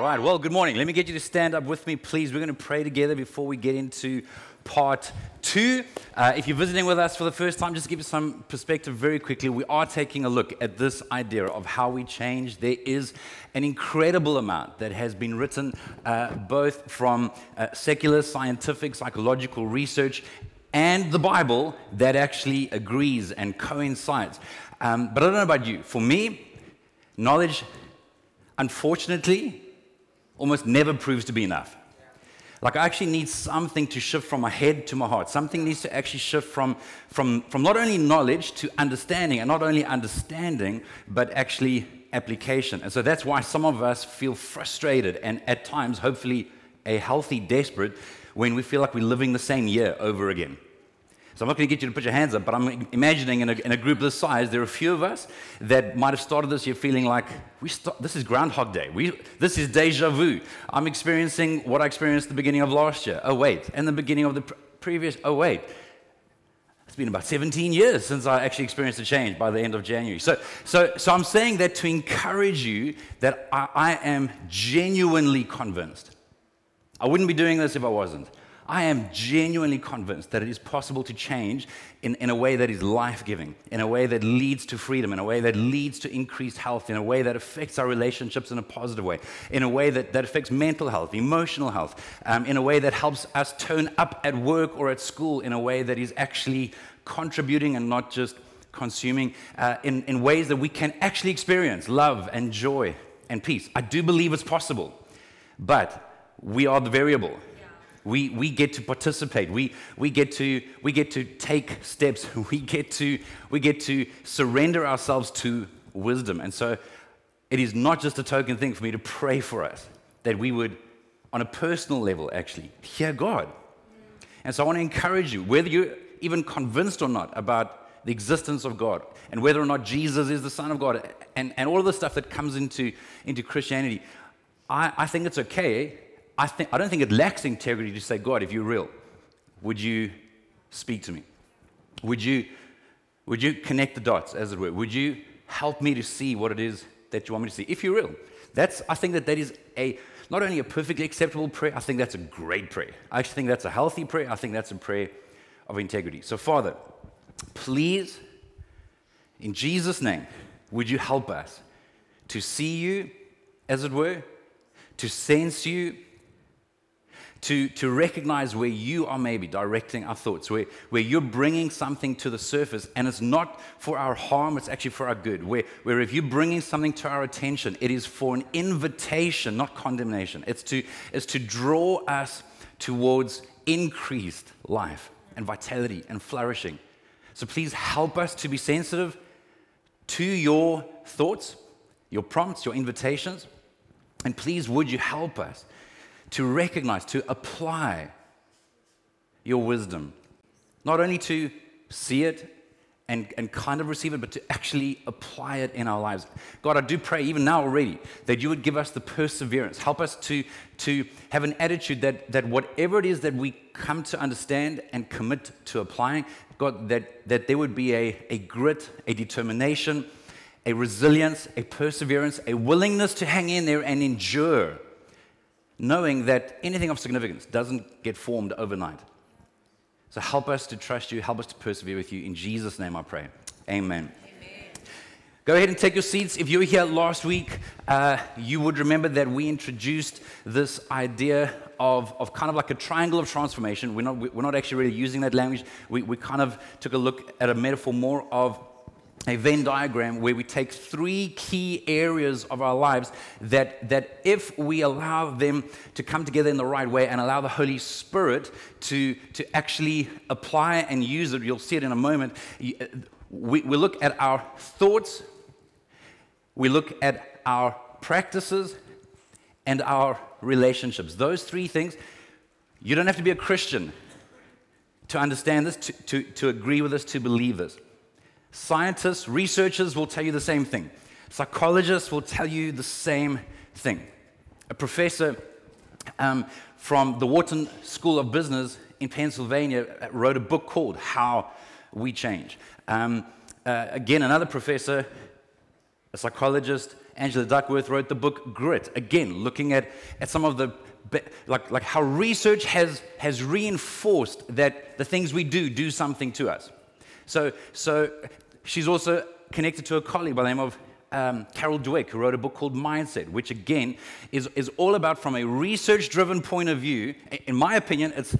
Right, well, good morning. Let me get you to stand up with me, please. We're going to pray together before we get into part two. Uh, if you're visiting with us for the first time, just give you some perspective very quickly. We are taking a look at this idea of how we change. There is an incredible amount that has been written uh, both from uh, secular, scientific, psychological research and the Bible that actually agrees and coincides. Um, but I don't know about you. For me, knowledge, unfortunately, almost never proves to be enough. Like, I actually need something to shift from my head to my heart. Something needs to actually shift from, from, from not only knowledge to understanding, and not only understanding, but actually application. And so that's why some of us feel frustrated and at times, hopefully, a healthy desperate when we feel like we're living the same year over again. So I'm not going to get you to put your hands up, but I'm imagining in a, in a group this size, there are a few of us that might have started this year feeling like we start, this is Groundhog Day. We, this is deja vu. I'm experiencing what I experienced the beginning of last year. Oh, wait. And the beginning of the pr- previous. Oh, wait. It's been about 17 years since I actually experienced a change by the end of January. So, so, so I'm saying that to encourage you that I, I am genuinely convinced. I wouldn't be doing this if I wasn't. I am genuinely convinced that it is possible to change in, in a way that is life giving, in a way that leads to freedom, in a way that leads to increased health, in a way that affects our relationships in a positive way, in a way that, that affects mental health, emotional health, um, in a way that helps us turn up at work or at school in a way that is actually contributing and not just consuming, uh, in, in ways that we can actually experience love and joy and peace. I do believe it's possible, but we are the variable. We, we get to participate. We, we, get to, we get to take steps. We get, to, we get to surrender ourselves to wisdom. And so it is not just a token thing for me to pray for us, that we would, on a personal level, actually hear God. And so I want to encourage you, whether you're even convinced or not about the existence of God and whether or not Jesus is the Son of God and, and all of the stuff that comes into, into Christianity, I, I think it's okay I, I don't think it lacks integrity to say, God, if you're real, would you speak to me? Would you, would you connect the dots, as it were? Would you help me to see what it is that you want me to see? If you're real. That's, I think that that is a, not only a perfectly acceptable prayer, I think that's a great prayer. I actually think that's a healthy prayer. I think that's a prayer of integrity. So, Father, please, in Jesus' name, would you help us to see you, as it were, to sense you, to, to recognize where you are maybe directing our thoughts, where, where you're bringing something to the surface and it's not for our harm, it's actually for our good. Where, where if you're bringing something to our attention, it is for an invitation, not condemnation. It's to, it's to draw us towards increased life and vitality and flourishing. So please help us to be sensitive to your thoughts, your prompts, your invitations. And please, would you help us to recognize, to apply your wisdom. Not only to see it and, and kind of receive it, but to actually apply it in our lives. God, I do pray even now already that you would give us the perseverance. Help us to, to have an attitude that, that whatever it is that we come to understand and commit to applying, God, that, that there would be a, a grit, a determination, a resilience, a perseverance, a willingness to hang in there and endure knowing that anything of significance doesn't get formed overnight. So help us to trust you, help us to persevere with you. In Jesus' name I pray. Amen. Go ahead and take your seats. If you were here last week, uh, you would remember that we introduced this idea of, of kind of like a triangle of transformation. We're not, we're not actually really using that language. We, we kind of took a look at a metaphor more of a Venn diagram where we take three key areas of our lives that, that if we allow them to come together in the right way and allow the Holy Spirit to, to actually apply and use it, you'll see it in a moment. We, we look at our thoughts, we look at our practices, and our relationships. Those three things, you don't have to be a Christian to understand this, to, to, to agree with this, to believe this. Scientists, researchers will tell you the same thing. Psychologists will tell you the same thing. A professor um, from the Wharton School of Business in Pennsylvania wrote a book called How We Change. Um, uh, again, another professor, a psychologist, Angela Duckworth wrote the book Grit. Again, looking at, at some of the, like, like how research has, has reinforced that the things we do do something to us. So, so she's also connected to a colleague by the name of um, Carol Dweck, who wrote a book called Mindset, which again is, is all about from a research driven point of view. In my opinion, it's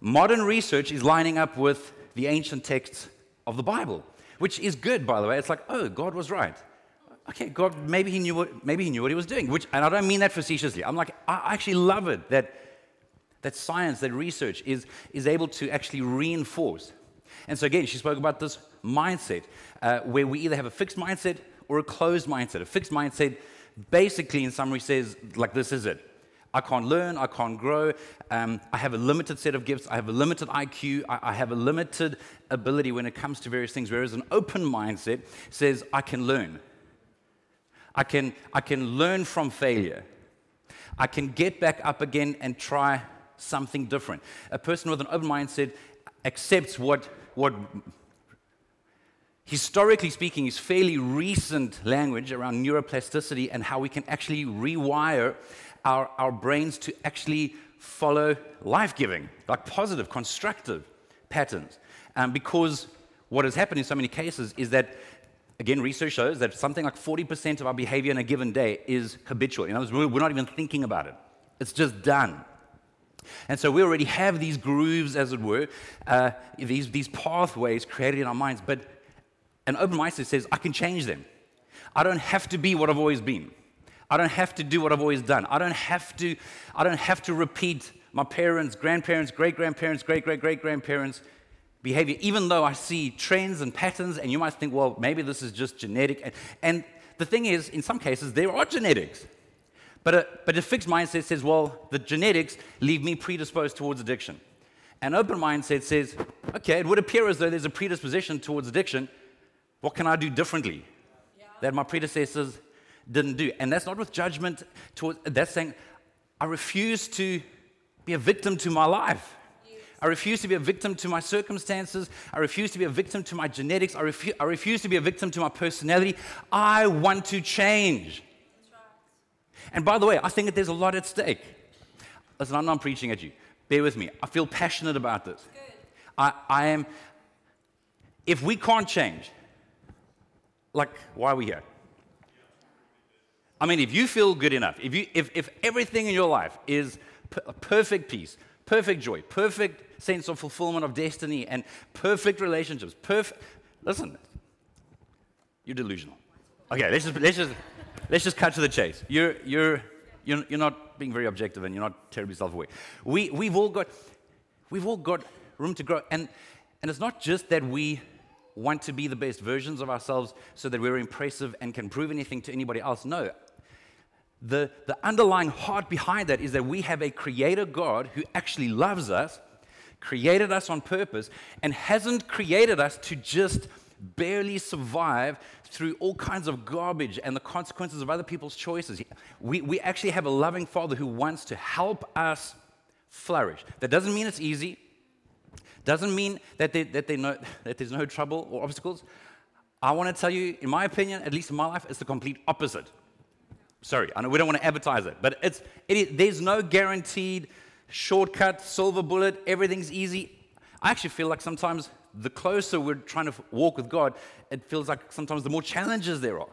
modern research is lining up with the ancient texts of the Bible, which is good, by the way. It's like, oh, God was right. Okay, God, maybe he knew what, maybe he knew what he was doing, which, and I don't mean that facetiously. I'm like, I actually love it that, that science, that research is, is able to actually reinforce. And so again, she spoke about this mindset uh, where we either have a fixed mindset or a closed mindset. A fixed mindset basically, in summary, says, like, this is it. I can't learn, I can't grow, um, I have a limited set of gifts, I have a limited IQ, I, I have a limited ability when it comes to various things. Whereas an open mindset says, I can learn. I can, I can learn from failure. I can get back up again and try something different. A person with an open mindset accepts what, what historically speaking, is fairly recent language around neuroplasticity and how we can actually rewire our, our brains to actually follow life giving, like positive, constructive patterns. Um, because what has happened in so many cases is that, again, research shows that something like 40% of our behavior in a given day is habitual. In other words, we're not even thinking about it, it's just done. And so we already have these grooves, as it were, uh, these, these pathways created in our minds. But an open mindset says, I can change them. I don't have to be what I've always been. I don't have to do what I've always done. I don't have to, I don't have to repeat my parents, grandparents, great grandparents, great great great grandparents' behavior, even though I see trends and patterns, and you might think, well, maybe this is just genetic. And, and the thing is, in some cases, there are genetics. But a, but a fixed mindset says, well, the genetics leave me predisposed towards addiction. An open mindset says, okay, it would appear as though there's a predisposition towards addiction, what can I do differently yeah. that my predecessors didn't do? And that's not with judgment, towards, that's saying, I refuse to be a victim to my life. I refuse to be a victim to my circumstances. I refuse to be a victim to my genetics. I, refu- I refuse to be a victim to my personality. I want to change. Right. And by the way, I think that there's a lot at stake. Listen, I'm not preaching at you. Bear with me. I feel passionate about this. I, I am, if we can't change, like, why are we here? I mean, if you feel good enough, if, you, if, if everything in your life is perfect peace, perfect joy, perfect sense of fulfillment of destiny, and perfect relationships, perfect, listen, you're delusional. Okay, let's just, let's just, let's just cut to the chase. You're, you're, you're, you're not being very objective and you're not terribly self aware. We, we've, all got, we've all got room to grow. And, and it's not just that we want to be the best versions of ourselves so that we're impressive and can prove anything to anybody else. No. The, the underlying heart behind that is that we have a creator God who actually loves us, created us on purpose, and hasn't created us to just barely survive through all kinds of garbage and the consequences of other people's choices. We, we actually have a loving Father who wants to help us flourish. That doesn't mean it's easy. Doesn't mean that, they, that, they know, that there's no trouble or obstacles. I want to tell you, in my opinion, at least in my life, it's the complete opposite. Sorry, I know we don't want to advertise it, but it's, it is, there's no guaranteed shortcut, silver bullet, everything's easy. I actually feel like sometimes the closer we're trying to walk with God, it feels like sometimes the more challenges there are.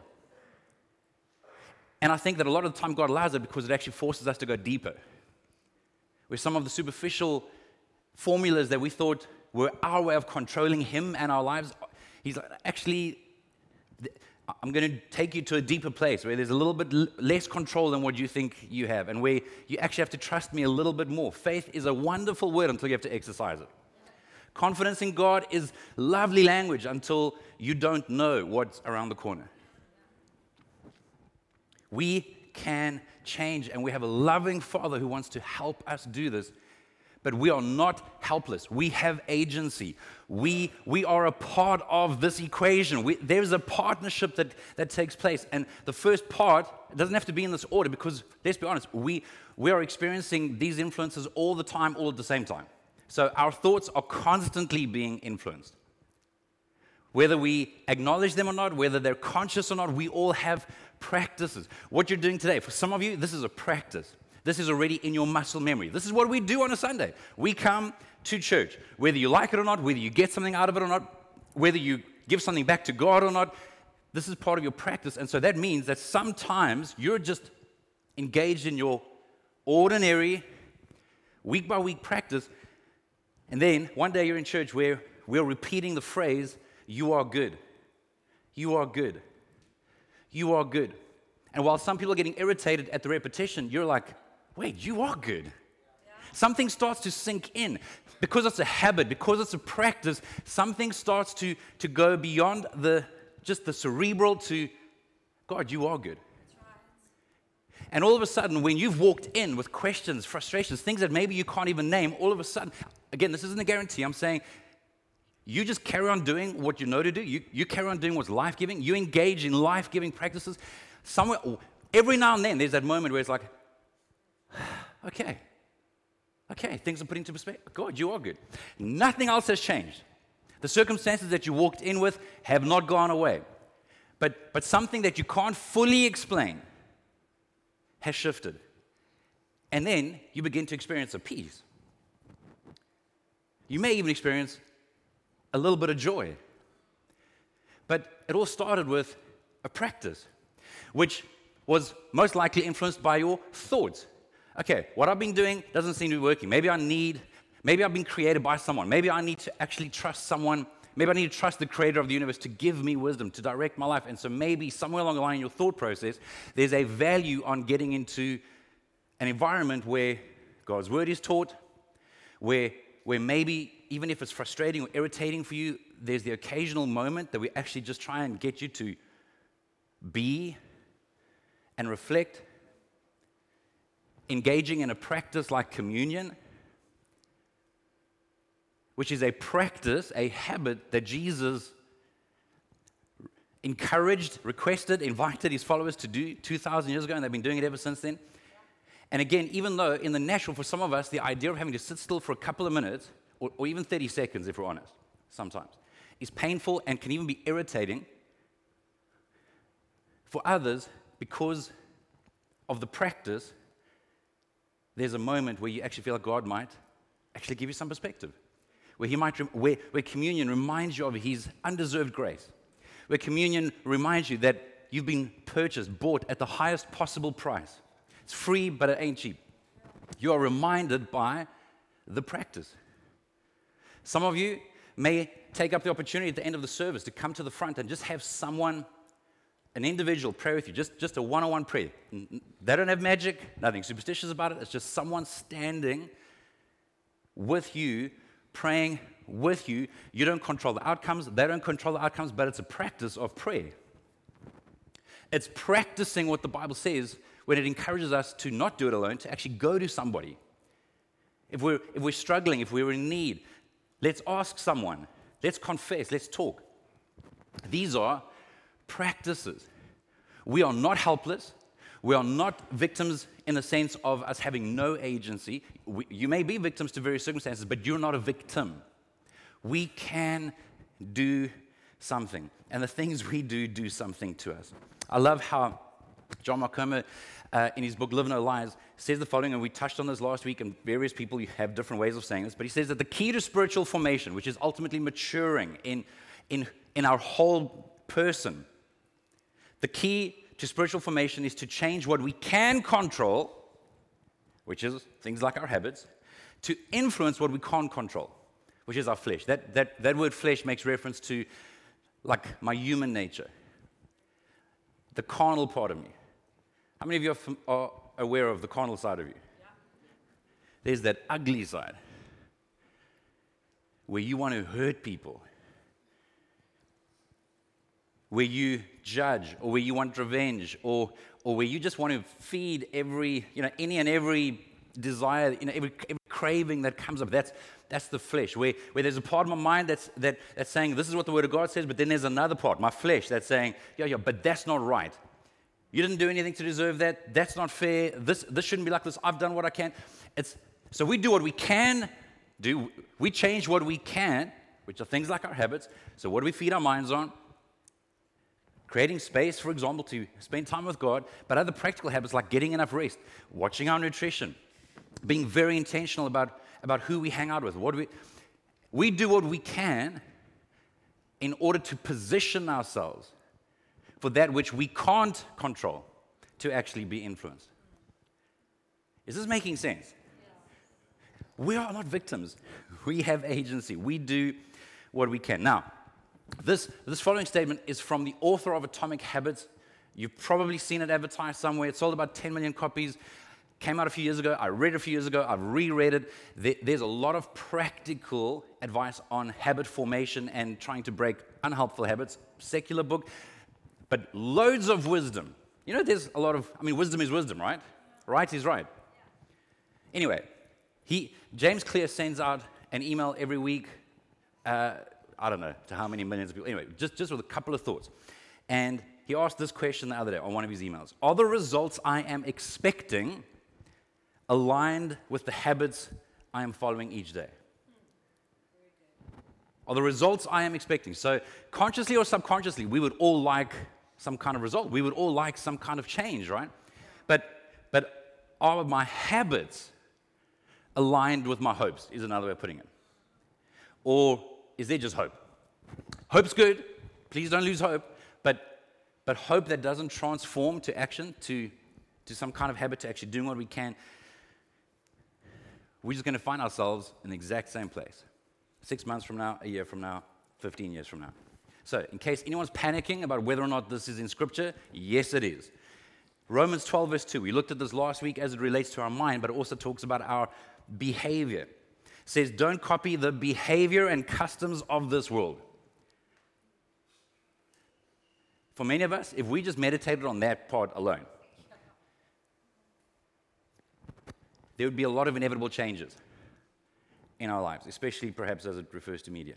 And I think that a lot of the time God allows it because it actually forces us to go deeper. Where some of the superficial formulas that we thought were our way of controlling him and our lives. He's like, actually, I'm going to take you to a deeper place where there's a little bit less control than what you think you have, and where you actually have to trust me a little bit more. Faith is a wonderful word until you have to exercise it. Confidence in God is lovely language until you don't know what's around the corner. We can change, and we have a loving Father who wants to help us do this but we are not helpless. We have agency. We, we are a part of this equation. We, there's a partnership that, that takes place. And the first part doesn't have to be in this order because, let's be honest, we, we are experiencing these influences all the time, all at the same time. So our thoughts are constantly being influenced. whether we acknowledge them or not, whether they're conscious or not, we all have practices. What you're doing today, for some of you, this is a practice. This is already in your muscle memory. This is what we do on a Sunday. We come to church, whether you like it or not, whether you get something out of it or not, whether you give something back to God or not, this is part of your practice. And so that means that sometimes you're just engaged in your ordinary, week by week practice. And then one day you're in church where we're repeating the phrase, You are good. You are good. You are good. And while some people are getting irritated at the repetition, you're like, wait, you are good. Yeah. Something starts to sink in. Because it's a habit, because it's a practice, something starts to, to go beyond the just the cerebral to God, you are good. And all of a sudden, when you've walked in with questions, frustrations, things that maybe you can't even name, all of a sudden, again, this isn't a guarantee. I'm saying you just carry on doing what you know to do. You, you carry on doing what's life giving. You engage in life giving practices. Somewhere, every now and then, there's that moment where it's like, okay, okay, things are put into perspective. God, you are good. Nothing else has changed. The circumstances that you walked in with have not gone away. But, but something that you can't fully explain has shifted. And then you begin to experience a peace. You may even experience a little bit of joy. But it all started with a practice, which was most likely influenced by your thoughts. Okay, what I've been doing doesn't seem to be working. Maybe I need, maybe I've been created by someone. Maybe I need to actually trust someone. Maybe I need to trust the creator of the universe to give me wisdom, to direct my life. And so maybe somewhere along the line in your thought process, there's a value on getting into an environment where God's word is taught, where, where maybe even if it's frustrating or irritating for you, there's the occasional moment that we actually just try and get you to be and reflect. Engaging in a practice like communion, which is a practice, a habit that Jesus encouraged, requested, invited his followers to do 2,000 years ago, and they've been doing it ever since then. And again, even though in the natural, for some of us, the idea of having to sit still for a couple of minutes or, or even 30 seconds, if we're honest, sometimes, is painful and can even be irritating. For others, because of the practice, there's a moment where you actually feel like God might actually give you some perspective. Where, he might, where, where communion reminds you of His undeserved grace. Where communion reminds you that you've been purchased, bought at the highest possible price. It's free, but it ain't cheap. You are reminded by the practice. Some of you may take up the opportunity at the end of the service to come to the front and just have someone, an individual, pray with you, just, just a one on one prayer. They don't have magic, nothing superstitious about it. It's just someone standing with you, praying with you. You don't control the outcomes, they don't control the outcomes, but it's a practice of prayer. It's practicing what the Bible says when it encourages us to not do it alone, to actually go to somebody. If we're, if we're struggling, if we're in need, Let's ask someone. Let's confess. Let's talk. These are practices. We are not helpless. We are not victims in the sense of us having no agency. We, you may be victims to various circumstances, but you're not a victim. We can do something. And the things we do do something to us. I love how John Comer uh, in his book Live No Lies, says the following, and we touched on this last week, and various people have different ways of saying this, but he says that the key to spiritual formation, which is ultimately maturing in, in, in our whole person, the key to spiritual formation is to change what we can control, which is things like our habits, to influence what we can't control, which is our flesh. That, that, that word flesh makes reference to like my human nature, the carnal part of me. How many of you are aware of the carnal side of you? Yeah. There's that ugly side where you want to hurt people, where you judge, or where you want revenge, or, or where you just want to feed every, you know, any and every desire, you know, every, every craving that comes up. That's, that's the flesh, where, where there's a part of my mind that's, that, that's saying, this is what the Word of God says, but then there's another part, my flesh, that's saying, yeah, yeah, but that's not right. You didn't do anything to deserve that. That's not fair. This, this shouldn't be like this. I've done what I can. It's, so we do what we can do. We change what we can which are things like our habits. So, what do we feed our minds on? Creating space, for example, to spend time with God, but other practical habits like getting enough rest, watching our nutrition, being very intentional about, about who we hang out with. What we, we do what we can in order to position ourselves for that which we can't control to actually be influenced. Is this making sense? We are not victims. We have agency. We do what we can. Now, this, this following statement is from the author of Atomic Habits. You've probably seen it advertised somewhere. It sold about 10 million copies. Came out a few years ago. I read it a few years ago. I've reread it. There's a lot of practical advice on habit formation and trying to break unhelpful habits. Secular book, but loads of wisdom. You know, there's a lot of, I mean, wisdom is wisdom, right? Right is right. Anyway, he, James Clear sends out an email every week. Uh, I don't know to how many millions of people. Anyway, just, just with a couple of thoughts. And he asked this question the other day on one of his emails Are the results I am expecting aligned with the habits I am following each day? Are the results I am expecting? So, consciously or subconsciously, we would all like some kind of result. We would all like some kind of change, right? But, but are my habits aligned with my hopes, is another way of putting it. Or is there just hope? Hope's good. Please don't lose hope. But, but hope that doesn't transform to action, to, to some kind of habit, to actually doing what we can, we're just going to find ourselves in the exact same place. Six months from now, a year from now, 15 years from now. So, in case anyone's panicking about whether or not this is in Scripture, yes, it is. Romans 12, verse 2. We looked at this last week as it relates to our mind, but it also talks about our behavior. Says, Don't copy the behavior and customs of this world. For many of us, if we just meditated on that part alone, there would be a lot of inevitable changes in our lives, especially perhaps as it refers to media,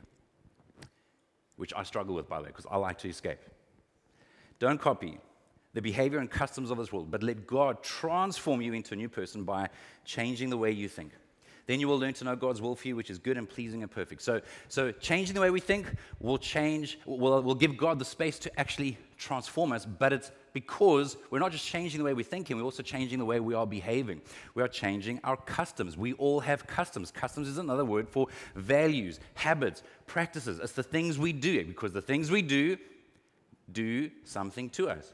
which I struggle with, by the way, because I like to escape. Don't copy the behavior and customs of this world, but let God transform you into a new person by changing the way you think. Then you will learn to know God's will for you, which is good and pleasing and perfect. So, so changing the way we think will change, will, will give God the space to actually transform us, but it's because we're not just changing the way we're thinking, we're also changing the way we are behaving. We are changing our customs. We all have customs. Customs is another word for values, habits, practices. It's the things we do, because the things we do do something to us.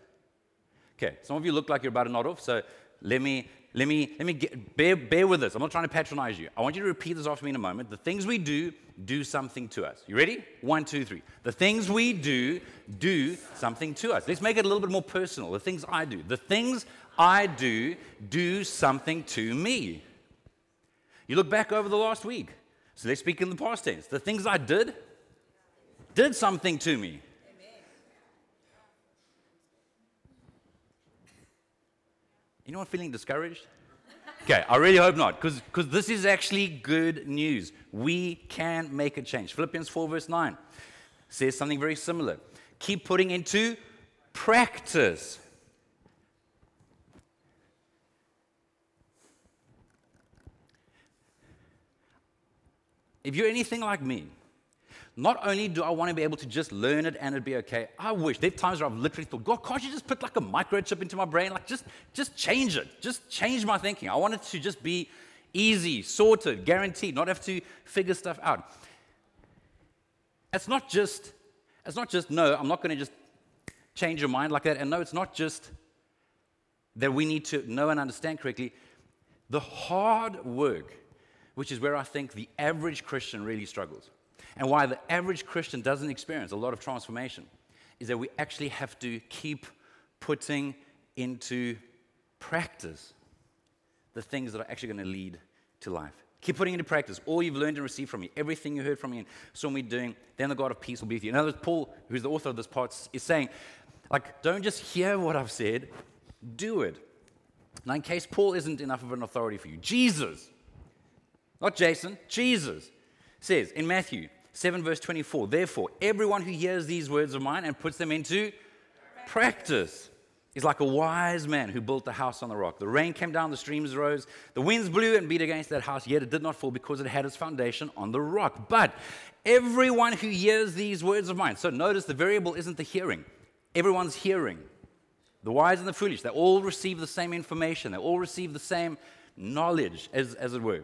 Okay, some of you look like you're about to nod off, so let me let me, let me get, bear, bear with us. I'm not trying to patronize you. I want you to repeat this after me in a moment. The things we do do something to us. You ready? One, two, three. The things we do do something to us. Let's make it a little bit more personal. The things I do. The things I do do something to me. You look back over the last week. So let's speak in the past tense. The things I did did something to me. Anyone feeling discouraged? Okay, I really hope not, because this is actually good news. We can make a change. Philippians 4, verse 9 says something very similar. Keep putting into practice. If you're anything like me, not only do I want to be able to just learn it and it'd be okay, I wish. There are times where I've literally thought, God, can't you just put like a microchip into my brain? Like, just, just change it. Just change my thinking. I want it to just be easy, sorted, guaranteed, not have to figure stuff out. It's not just, it's not just, no, I'm not going to just change your mind like that. And no, it's not just that we need to know and understand correctly. The hard work, which is where I think the average Christian really struggles and why the average Christian doesn't experience a lot of transformation is that we actually have to keep putting into practice the things that are actually going to lead to life. Keep putting into practice all you've learned and received from me, everything you heard from me and saw me doing, then the God of peace will be with you. In other words, Paul, who's the author of this part, is saying, like, don't just hear what I've said, do it. Now, in case Paul isn't enough of an authority for you, Jesus, not Jason, Jesus says in Matthew 7, verse 24. Therefore, everyone who hears these words of mine and puts them into practice is like a wise man who built a house on the rock. The rain came down, the streams rose, the winds blew and beat against that house, yet it did not fall because it had its foundation on the rock. But everyone who hears these words of mine, so notice the variable isn't the hearing, everyone's hearing. The wise and the foolish, they all receive the same information, they all receive the same knowledge, as, as it were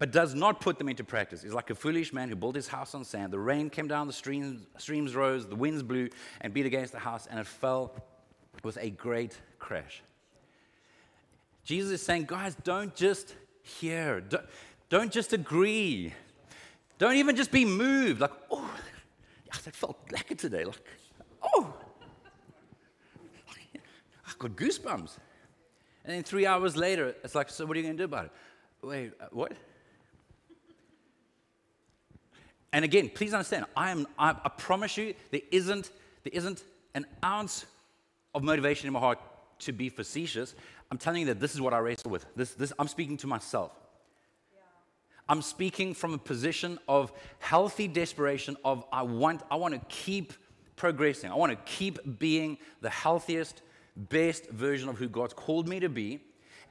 but does not put them into practice is like a foolish man who built his house on sand. The rain came down, the streams, streams rose, the winds blew and beat against the house, and it fell with a great crash. Jesus is saying, guys, don't just hear, don't, don't just agree, don't even just be moved. Like, oh, that felt lekker today. Like, oh, I got goosebumps. And then three hours later, it's like, so what are you going to do about it? Wait, uh, what? And again, please understand, I, am, I, I promise you, there isn't, there isn't an ounce of motivation in my heart to be facetious. I'm telling you that this is what I wrestle with. This, this, I'm speaking to myself. I'm speaking from a position of healthy desperation of I want, I want to keep progressing. I want to keep being the healthiest, best version of who God's called me to be.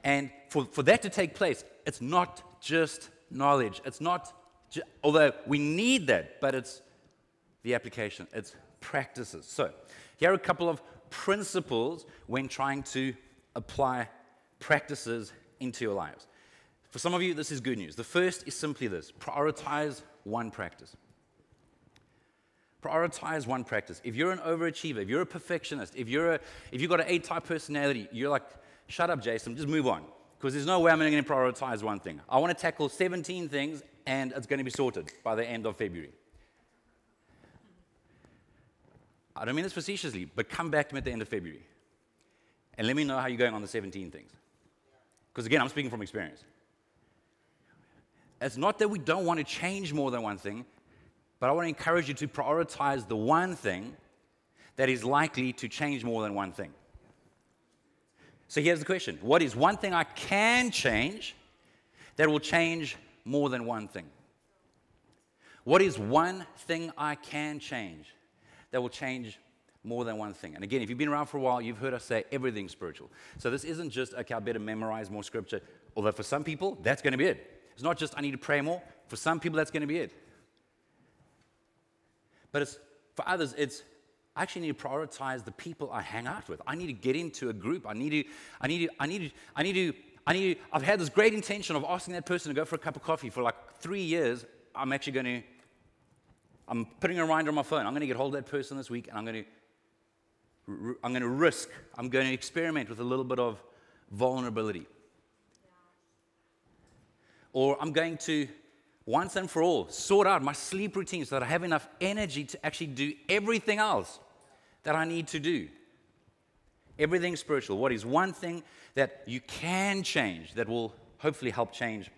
And for, for that to take place, it's not just knowledge. It's not although we need that, but it's the application, it's practices. So, here are a couple of principles when trying to apply practices into your lives. For some of you, this is good news. The first is simply this prioritize one practice. Prioritize one practice. If you're an overachiever, if you're a perfectionist, if, you're a, if you've got an A type personality, you're like, shut up, Jason, just move on. Because there's no way I'm going to prioritize one thing. I want to tackle 17 things and it's going to be sorted by the end of February. I don't mean this facetiously, but come back to me at the end of February and let me know how you're going on the 17 things. Because again, I'm speaking from experience. It's not that we don't want to change more than one thing, but I want to encourage you to prioritize the one thing that is likely to change more than one thing. So here's the question What is one thing I can change that will change more than one thing? What is one thing I can change that will change more than one thing? And again, if you've been around for a while, you've heard us say everything's spiritual. So this isn't just, okay, I better memorize more scripture. Although for some people, that's going to be it. It's not just, I need to pray more. For some people, that's going to be it. But it's, for others, it's, I actually need to prioritize the people I hang out with. I need to get into a group. I need to, I need to, I need to, I need to I need, I've had this great intention of asking that person to go for a cup of coffee for like three years. I'm actually going to, I'm putting a reminder on my phone. I'm going to get hold of that person this week and I'm going to, I'm going to risk, I'm going to experiment with a little bit of vulnerability. Or I'm going to, once and for all, sort out my sleep routine so that I have enough energy to actually do everything else that I need to do. Everything spiritual. What is one thing that you can change that will hopefully help change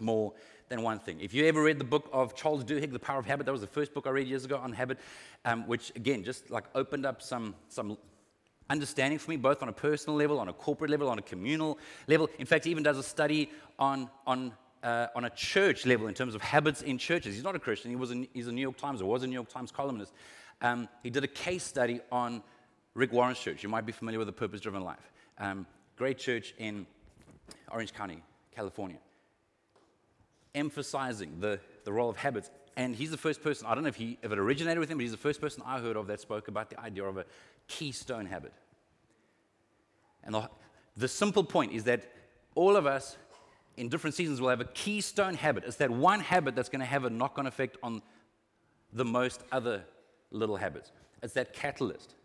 more than one thing? If you ever read the book of Charles Duhigg, The Power of Habit, that was the first book I read years ago on habit, um, which again just like opened up some some understanding for me, both on a personal level, on a corporate level, on a communal level. In fact, he even does a study on on uh, on a church level in terms of habits in churches. He's not a Christian. He was a, he's a New York Times or was a New York Times columnist. Um, he did a case study on Rick Warren's church. You might be familiar with the Purpose Driven Life. Um, great church in Orange County, California. Emphasizing the, the role of habits. And he's the first person, I don't know if, he, if it originated with him, but he's the first person I heard of that spoke about the idea of a keystone habit. And the, the simple point is that all of us in different seasons will have a keystone habit. It's that one habit that's going to have a knock on effect on the most other little habits. It's that catalyst.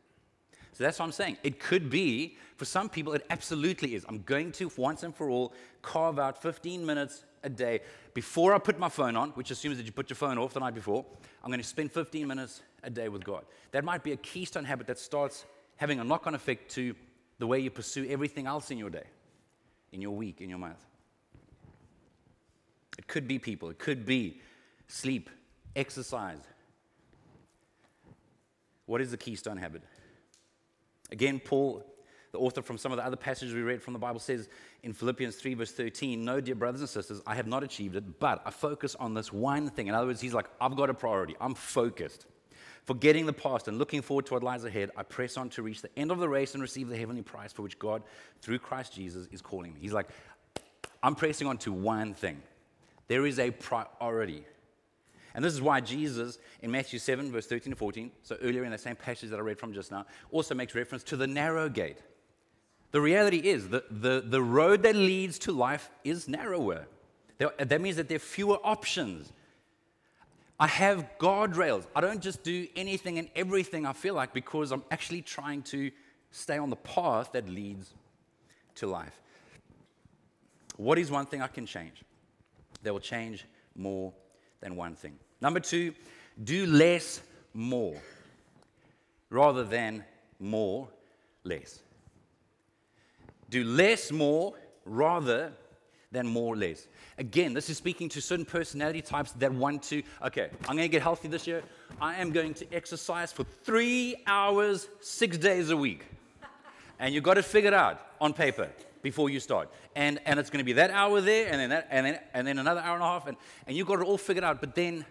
So that's what I'm saying. It could be, for some people, it absolutely is. I'm going to, once and for all, carve out 15 minutes a day before I put my phone on, which assumes that you put your phone off the night before. I'm going to spend 15 minutes a day with God. That might be a keystone habit that starts having a knock on effect to the way you pursue everything else in your day, in your week, in your month. It could be people, it could be sleep, exercise. What is the keystone habit? Again, Paul, the author from some of the other passages we read from the Bible, says in Philippians 3, verse 13, No, dear brothers and sisters, I have not achieved it, but I focus on this one thing. In other words, he's like, I've got a priority, I'm focused. Forgetting the past and looking forward to what lies ahead, I press on to reach the end of the race and receive the heavenly prize for which God, through Christ Jesus, is calling me. He's like, I'm pressing on to one thing. There is a priority. And this is why Jesus, in Matthew 7, verse 13 to 14, so earlier in the same passage that I read from just now, also makes reference to the narrow gate. The reality is that the, the road that leads to life is narrower. There, that means that there are fewer options. I have guardrails. I don't just do anything and everything I feel like because I'm actually trying to stay on the path that leads to life. What is one thing I can change that will change more than one thing? Number two, do less more rather than more less. Do less more rather than more less. Again, this is speaking to certain personality types that want to, okay, I'm going to get healthy this year. I am going to exercise for three hours, six days a week. And you've got to figure it out on paper before you start. And, and it's going to be that hour there, and then, that, and, then, and then another hour and a half, and, and you've got it all figured out. But then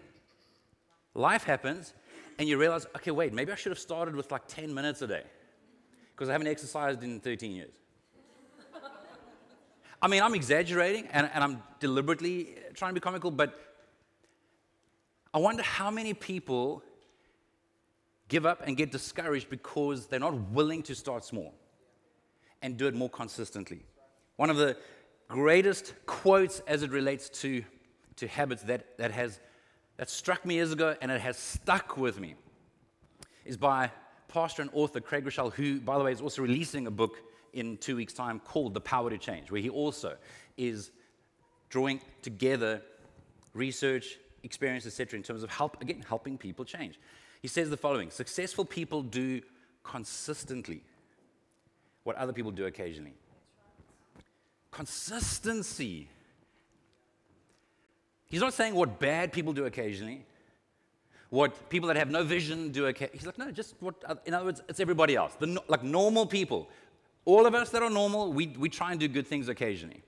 life happens, and you realize, okay, wait, maybe I should have started with like 10 minutes a day because I haven't exercised in 13 years. I mean, I'm exaggerating and, and I'm deliberately uh, trying to be comical, but I wonder how many people give up and get discouraged because they're not willing to start small and do it more consistently. One of the greatest quotes as it relates to, to habits that, that, has, that struck me years ago and it has stuck with me is by pastor and author Craig Groeschel, who, by the way, is also releasing a book in two weeks' time called The Power to Change, where he also is drawing together research, experience, etc., in terms of help, again, helping people change. He says the following Successful people do consistently what other people do occasionally. Consistency. He's not saying what bad people do occasionally, what people that have no vision do occasionally. He's like, no, just what, in other words, it's everybody else. The, like normal people all of us that are normal, we, we try and do good things occasionally.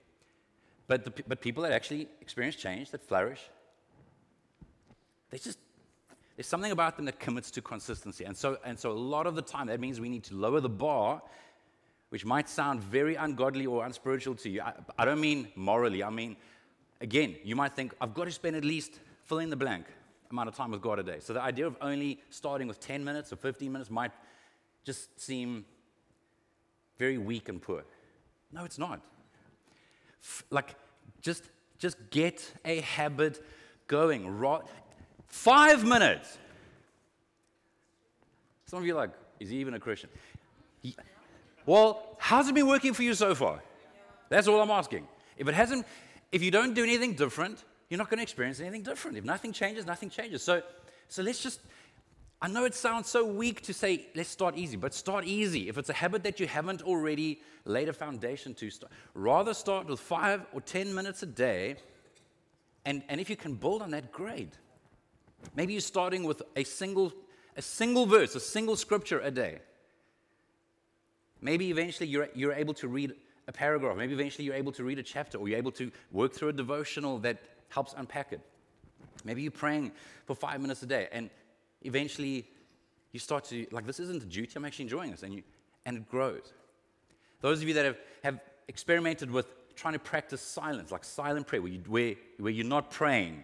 But, the, but people that actually experience change, that flourish, they just, there's something about them that commits to consistency. And so, and so a lot of the time, that means we need to lower the bar, which might sound very ungodly or unspiritual to you. I, I don't mean morally. I mean, again, you might think, I've got to spend at least fill in the blank amount of time with God a day. So the idea of only starting with 10 minutes or 15 minutes might just seem very weak and poor. No, it's not. F- like, just, just get a habit going. Ro- Five minutes. Some of you are like, is he even a Christian? Well, how's it been working for you so far? That's all I'm asking. If it hasn't, if you don't do anything different, you're not going to experience anything different. If nothing changes, nothing changes. So, so let's just I know it sounds so weak to say, let's start easy, but start easy. If it's a habit that you haven't already laid a foundation to start, rather start with five or 10 minutes a day. And, and if you can build on that, great. Maybe you're starting with a single, a single verse, a single scripture a day. Maybe eventually you're, you're able to read a paragraph. Maybe eventually you're able to read a chapter, or you're able to work through a devotional that helps unpack it. Maybe you're praying for five minutes a day. And eventually you start to, like, this isn't a duty, I'm actually enjoying this, and, you, and it grows. Those of you that have, have experimented with trying to practice silence, like silent prayer, where, you, where, where you're not praying,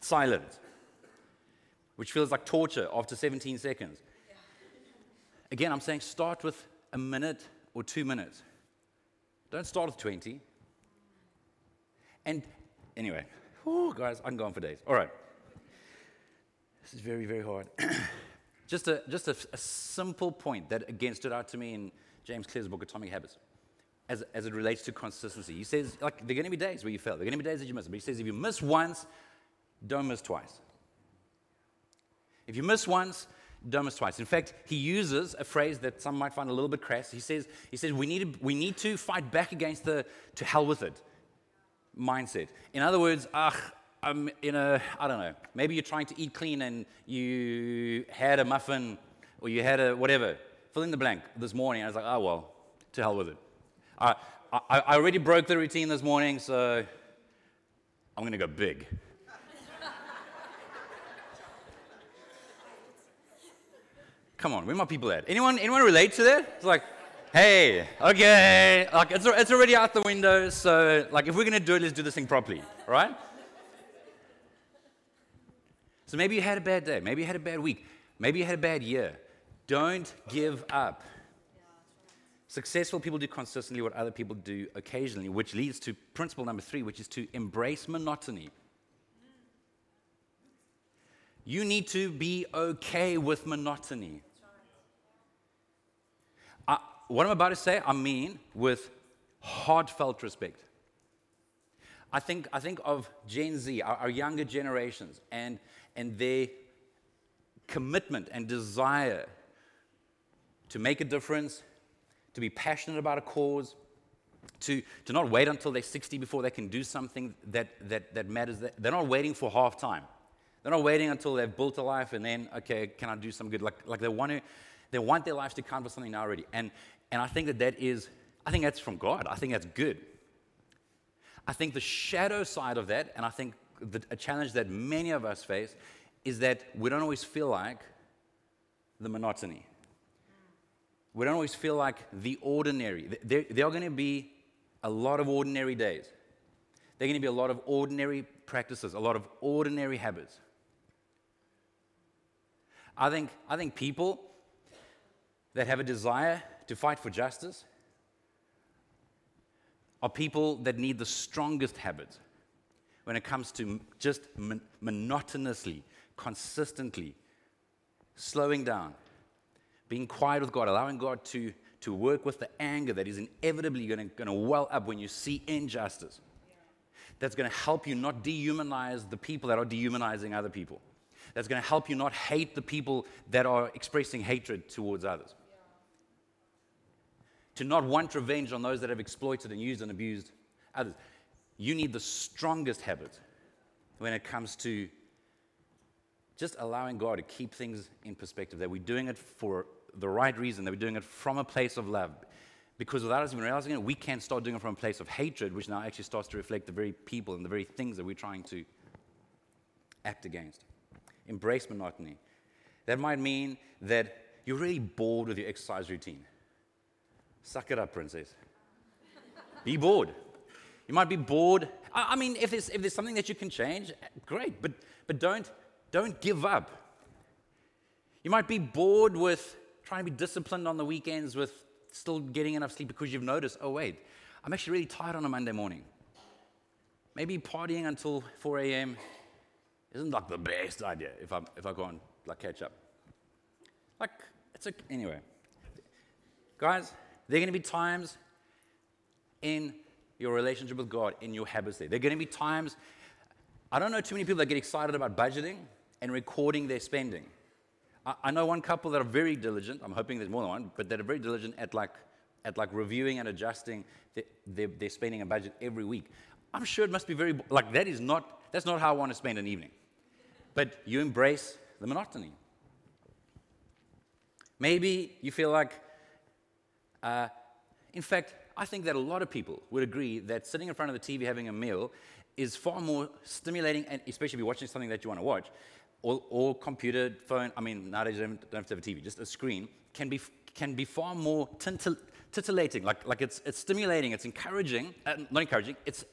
silent, which feels like torture after 17 seconds. Again, I'm saying start with a minute or two minutes. Don't start with 20. And anyway, oh, guys, I'm going for days. All right. This is very, very hard. just a, just a, a, simple point that again stood out to me in James Clear's book, Atomic Habits, as, as it relates to consistency. He says, like, there are going to be days where you fail. There are going to be days that you miss. But he says, if you miss once, don't miss twice. If you miss once, don't twice. In fact, he uses a phrase that some might find a little bit crass. He says, he says we, need to, we need to fight back against the to hell with it mindset. In other words, ah, I'm in a, I don't know, maybe you're trying to eat clean and you had a muffin or you had a whatever, fill in the blank this morning. I was like, oh, well, to hell with it. I, I, I already broke the routine this morning, so I'm going to go big. Come on, where my people at? Anyone, anyone relate to that? It's like, hey, okay, like it's, it's already out the window, so like if we're gonna do it, let's do this thing properly, right? So maybe you had a bad day, maybe you had a bad week, maybe you had a bad year. Don't give up. Successful people do consistently what other people do occasionally, which leads to principle number three, which is to embrace monotony. You need to be okay with monotony. What I'm about to say, I mean with heartfelt respect. I think, I think of Gen Z, our, our younger generations, and, and their commitment and desire to make a difference, to be passionate about a cause, to, to not wait until they're 60 before they can do something that, that, that matters. They're not waiting for half time. They're not waiting until they've built a life and then, okay, can I do some good? Like, like they, want to, they want their lives to count for something now already. And, and I think that that is, I think that's from God. I think that's good. I think the shadow side of that, and I think the, a challenge that many of us face, is that we don't always feel like the monotony. We don't always feel like the ordinary. There, there are going to be a lot of ordinary days. There are going to be a lot of ordinary practices, a lot of ordinary habits. I think, I think people that have a desire to fight for justice are people that need the strongest habits when it comes to just mon- monotonously, consistently slowing down, being quiet with God, allowing God to, to work with the anger that is inevitably going to well up when you see injustice. That's going to help you not dehumanize the people that are dehumanizing other people that's going to help you not hate the people that are expressing hatred towards others. To not want revenge on those that have exploited and used and abused others. You need the strongest habit when it comes to just allowing God to keep things in perspective, that we're doing it for the right reason, that we're doing it from a place of love. Because without us even realizing it, we can start doing it from a place of hatred, which now actually starts to reflect the very people and the very things that we're trying to act against embrace monotony. That might mean that you're really bored with your exercise routine. Suck it up, princess. be bored. You might be bored. I, mean, if there's, if there's something that you can change, great, but, but don't, don't give up. You might be bored with trying to be disciplined on the weekends with still getting enough sleep because you've noticed, oh, wait, I'm actually really tired on a Monday morning. Maybe partying until 4 a.m isn't like the best idea if I if I go and like catch up. Like it's a anyway. Guys, there are going to be times in your relationship with God, in your habits there. There are going to be times. I don't know too many people that get excited about budgeting and recording their spending. I, I know one couple that are very diligent. I'm hoping there's more than one, but that are very diligent at like at like reviewing and adjusting the, their, their spending and budget every week. I'm sure it must be very like that is not that's not how I want to spend an evening but you embrace the monotony. Maybe you feel like, uh, in fact, I think that a lot of people would agree that sitting in front of the TV having a meal is far more stimulating, and especially if you're watching something that you want to watch, or, or computer, phone, I mean, nowadays you don't, have to have a TV, just a screen, can be, can be far more titillating, like, like it's, it's stimulating, it's encouraging, uh, not encouraging, it's,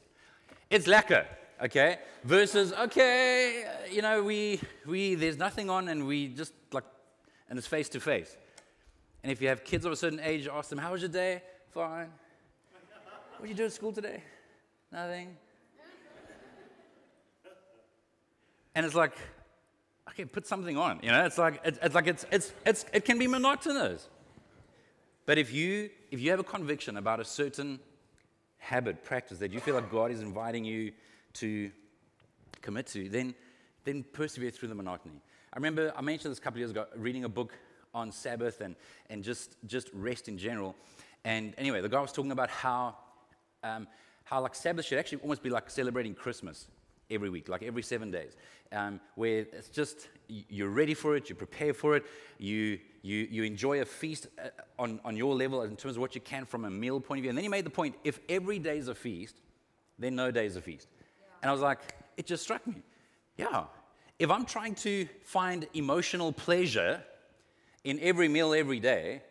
it's lacquer okay? Versus, okay, you know, we, we, there's nothing on and we just like, and it's face to face. And if you have kids of a certain age, ask them, how was your day? Fine. What did you do at school today? Nothing. And it's like, okay, put something on. You know, it's like it's, it's like it's, it's it's it can be monotonous. But if you if you have a conviction about a certain habit, practice that you feel like God is inviting you to commit to, then, then persevere through the monotony. I remember I mentioned this a couple of years ago, reading a book on Sabbath and, and just, just rest in general. And anyway, the guy was talking about how, um, how like Sabbath should actually almost be like celebrating Christmas every week, like every seven days, um, where it's just you're ready for it, you prepare for it, you, you, you enjoy a feast uh, on, on your level in terms of what you can from a meal point of view. And then he made the point if every day is a feast, then no day is a feast. And I was like, it just struck me. Yeah. If I'm trying to find emotional pleasure in every meal every day,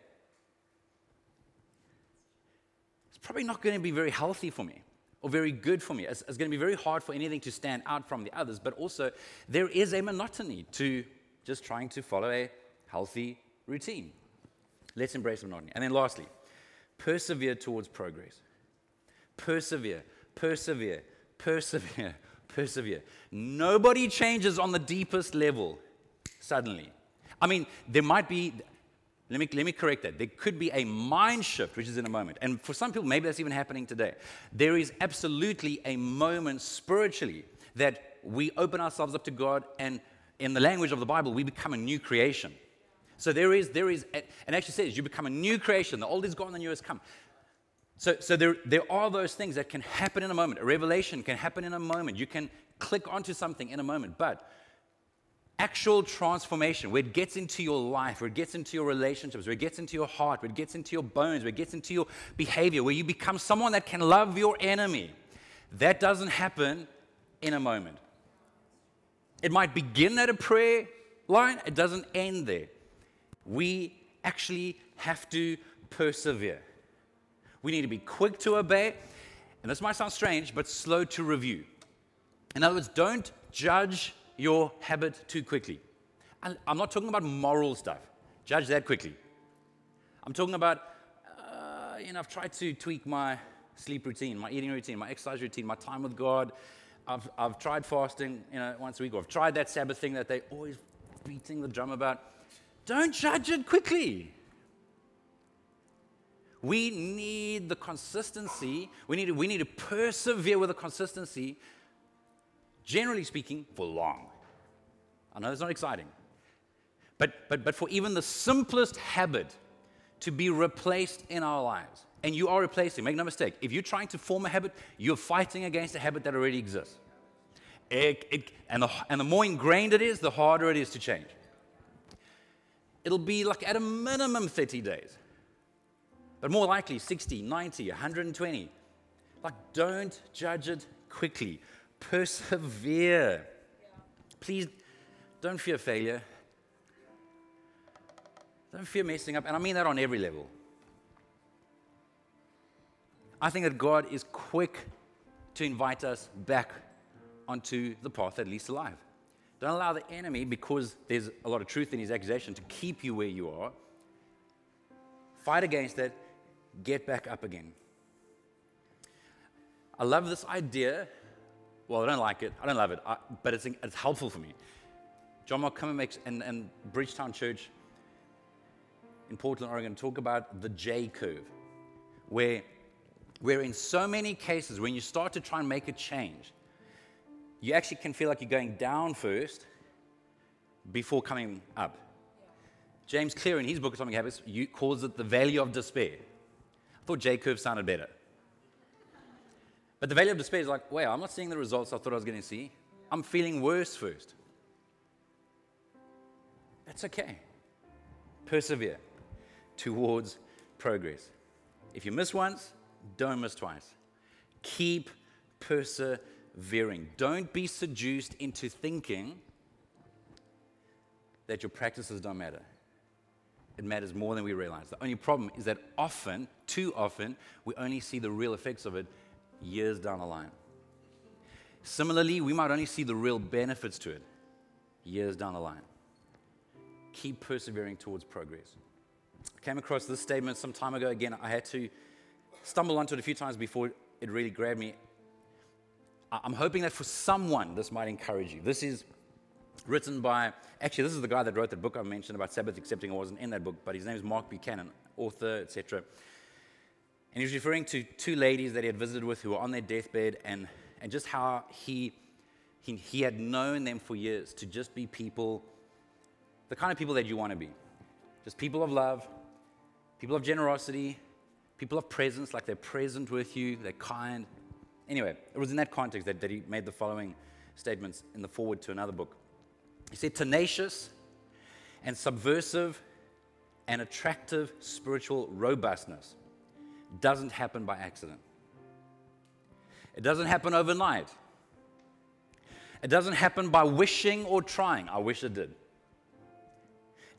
it's probably not going to be very healthy for me or very good for me. It's, it's going to be very hard for anything to stand out from the others, but also there is a monotony to just trying to follow a healthy routine. Let's embrace monotony. And then lastly, persevere towards progress. Persevere, persevere, persevere, persevere. Nobody changes on the deepest level suddenly. I mean, there might be, let me, let me correct that. There could be a mind shift, which is in a moment. And for some people, maybe that's even happening today. There is absolutely a moment spiritually that we open ourselves up to God, and in the language of the Bible, we become a new creation. So there is, there is, and actually says you become a new creation. The old is gone, the new has come. So, so there, there are those things that can happen in a moment. A revelation can happen in a moment. You can click onto something in a moment. But actual transformation, where it gets into your life, where it gets into your relationships, where it gets into your heart, where it gets into your bones, where it gets into your behavior, where you become someone that can love your enemy, that doesn't happen in a moment. It might begin at a prayer line, it doesn't end there. We actually have to persevere. We need to be quick to obey, and this might sound strange, but slow to review. In other words, don't judge your habit too quickly. And I'm not talking about moral stuff. Judge that quickly. I'm talking about, uh, you know, I've tried to tweak my sleep routine, my eating routine, my exercise routine, my time with God. I've, I've tried fasting, you know, once a week, or I've tried that Sabbath thing that they always beating the drum about. Don't judge it quickly. We need the consistency. We need we need to persevere with the consistency generally speaking, for long. I know that's not exciting. But, but, but for even the simplest habit to be replaced in our lives, and you are replacing, make no mistake, if you're trying to form a habit, you're fighting against a habit that already exists. It, it, and, the, and the more ingrained it is, the harder it is to change. It'll be like at a minimum 30 days, but more likely 60, 90, 120. Like, don't judge it quickly persevere. Please don't fear failure. Don't fear messing up. And I mean that on every level. I think that God is quick to invite us back onto the path that leads to life. Don't allow the enemy, because there's a lot of truth in his accusation, to keep you where you are. Fight against it. Get back up again. I love this idea well, I don't like it. I don't love it, I, but it's, it's helpful for me. John Mark Comer makes, and, and Bridgetown Church in Portland, Oregon, talk about the J curve, where, where in so many cases, when you start to try and make a change, you actually can feel like you're going down first before coming up. James Clear, in his book, Atomic Habits, calls it the valley of despair. I thought J curve sounded better. But the valley of despair is like, wait, I'm not seeing the results I thought I was going to see. I'm feeling worse first. That's okay. Persevere towards progress. If you miss once, don't miss twice. Keep persevering. Don't be seduced into thinking that your practices don't matter. It matters more than we realize. The only problem is that often, too often, we only see the real effects of it years down the line. Similarly, we might only see the real benefits to it years down the line. Keep persevering towards progress. I came across this statement some time ago. Again, I had to stumble onto it a few times before it really grabbed me. I'm hoping that for someone this might encourage you. This is written by, actually, this is the guy that wrote the book I mentioned about Sabbath accepting. I wasn't in that book, but his name is Mark Buchanan, author, etc. And he was referring to two ladies that he had visited with who were on their deathbed and, and just how he, he, he had known them for years to just be people, the kind of people that you want to be. Just people of love, people of generosity, people of presence, like they're present with you, they're kind. Anyway, it was in that context that, that he made the following statements in the foreword to another book. He said, tenacious and subversive and attractive spiritual robustness doesn't happen by accident. It doesn't happen overnight. It doesn't happen by wishing or trying. I wish it did.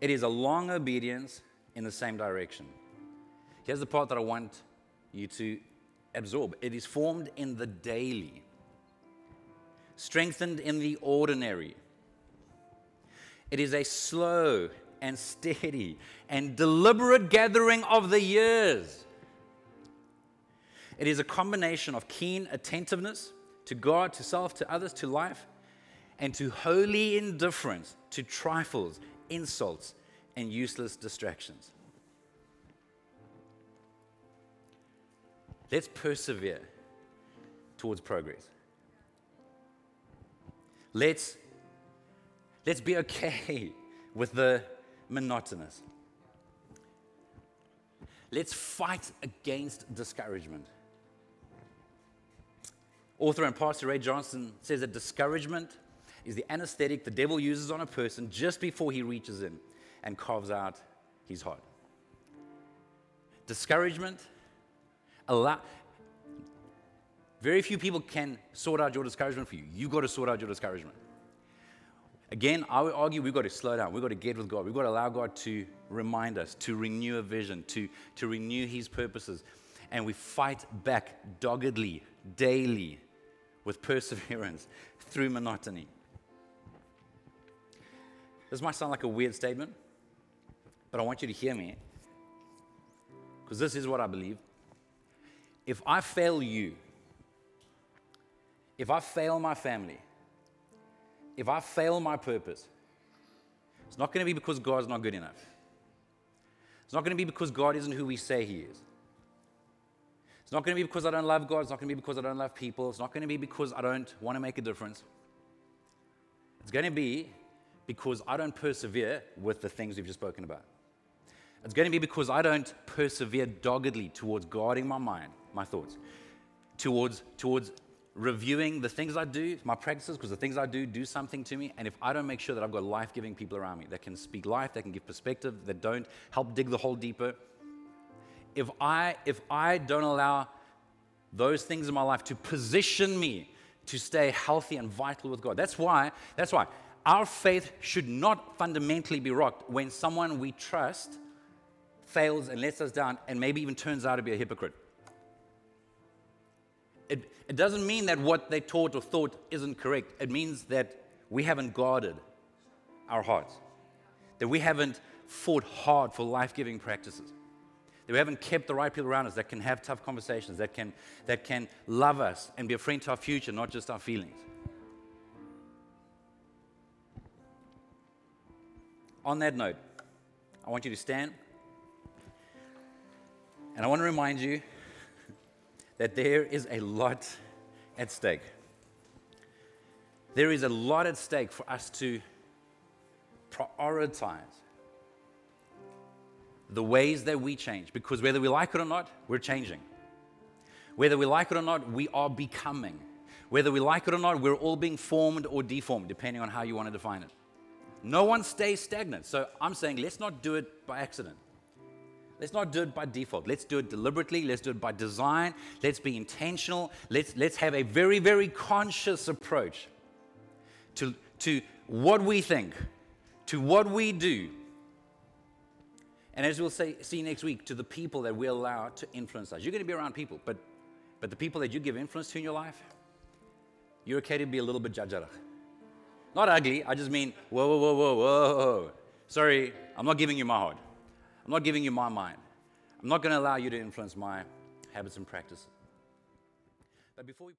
It is a long obedience in the same direction. Here's the part that I want you to absorb it is formed in the daily, strengthened in the ordinary. It is a slow and steady and deliberate gathering of the years. It is a combination of keen attentiveness to God, to self, to others, to life, and to holy indifference to trifles, insults, and useless distractions. Let's persevere towards progress. Let's, let's be okay with the monotonous. Let's fight against discouragement. Author and pastor Ray Johnson says that discouragement is the anesthetic the devil uses on a person just before he reaches in and carves out his heart. Discouragement, allow, very few people can sort out your discouragement for you. You've got to sort out your discouragement. Again, I would argue we've got to slow down. We've got to get with God. We've got to allow God to remind us, to renew a vision, to, to renew His purposes. And we fight back doggedly, daily, with perseverance through monotony. This might sound like a weird statement, but I want you to hear me because this is what I believe. If I fail you, if I fail my family, if I fail my purpose, it's not going to be because God's not good enough. It's not going to be because God isn't who we say He is. It's not going to be because I don't love God. It's not going to be because I don't love people. It's not going to be because I don't want to make a difference. It's going to be because I don't persevere with the things we've just spoken about. It's going to be because I don't persevere doggedly towards guarding my mind, my thoughts, towards, towards reviewing the things I do, my practices, because the things I do do something to me. And if I don't make sure that I've got life giving people around me that can speak life, that can give perspective, that don't help dig the hole deeper, if I, if I don't allow those things in my life to position me to stay healthy and vital with God, that's why, that's why our faith should not fundamentally be rocked when someone we trust fails and lets us down and maybe even turns out to be a hypocrite. It, it doesn't mean that what they taught or thought isn't correct. It means that we haven't guarded our hearts, that we haven't fought hard for life giving practices that we haven't kept the right people around us that can have tough conversations, that can, that can love us and be a friend to our future, not just our feelings. On that note, I want you to stand. And I want to remind you that there is a lot at stake. There is a lot at stake for us to prioritize the ways that we change. Because whether we like it or not, we're changing. Whether we like it or not, we are becoming. Whether we like it or not, we're all being formed or deformed, depending on how you want to define it. No one stays stagnant. So I'm saying let's not do it by accident. Let's not do it by default. Let's do it deliberately. Let's do it by design. Let's be intentional. Let's, let's have a very, very conscious approach to, to what we think, to what we do, and as we'll say, see next week, to the people that we allow to influence us. You're going to be around people, but, but the people that you give influence to in your life, you're okay to be a little bit judgmental. Not ugly, I just mean, whoa, whoa, whoa, whoa, whoa. Sorry, I'm not giving you my heart. I'm not giving you my mind. I'm not going to allow you to influence my habits and practices. But before we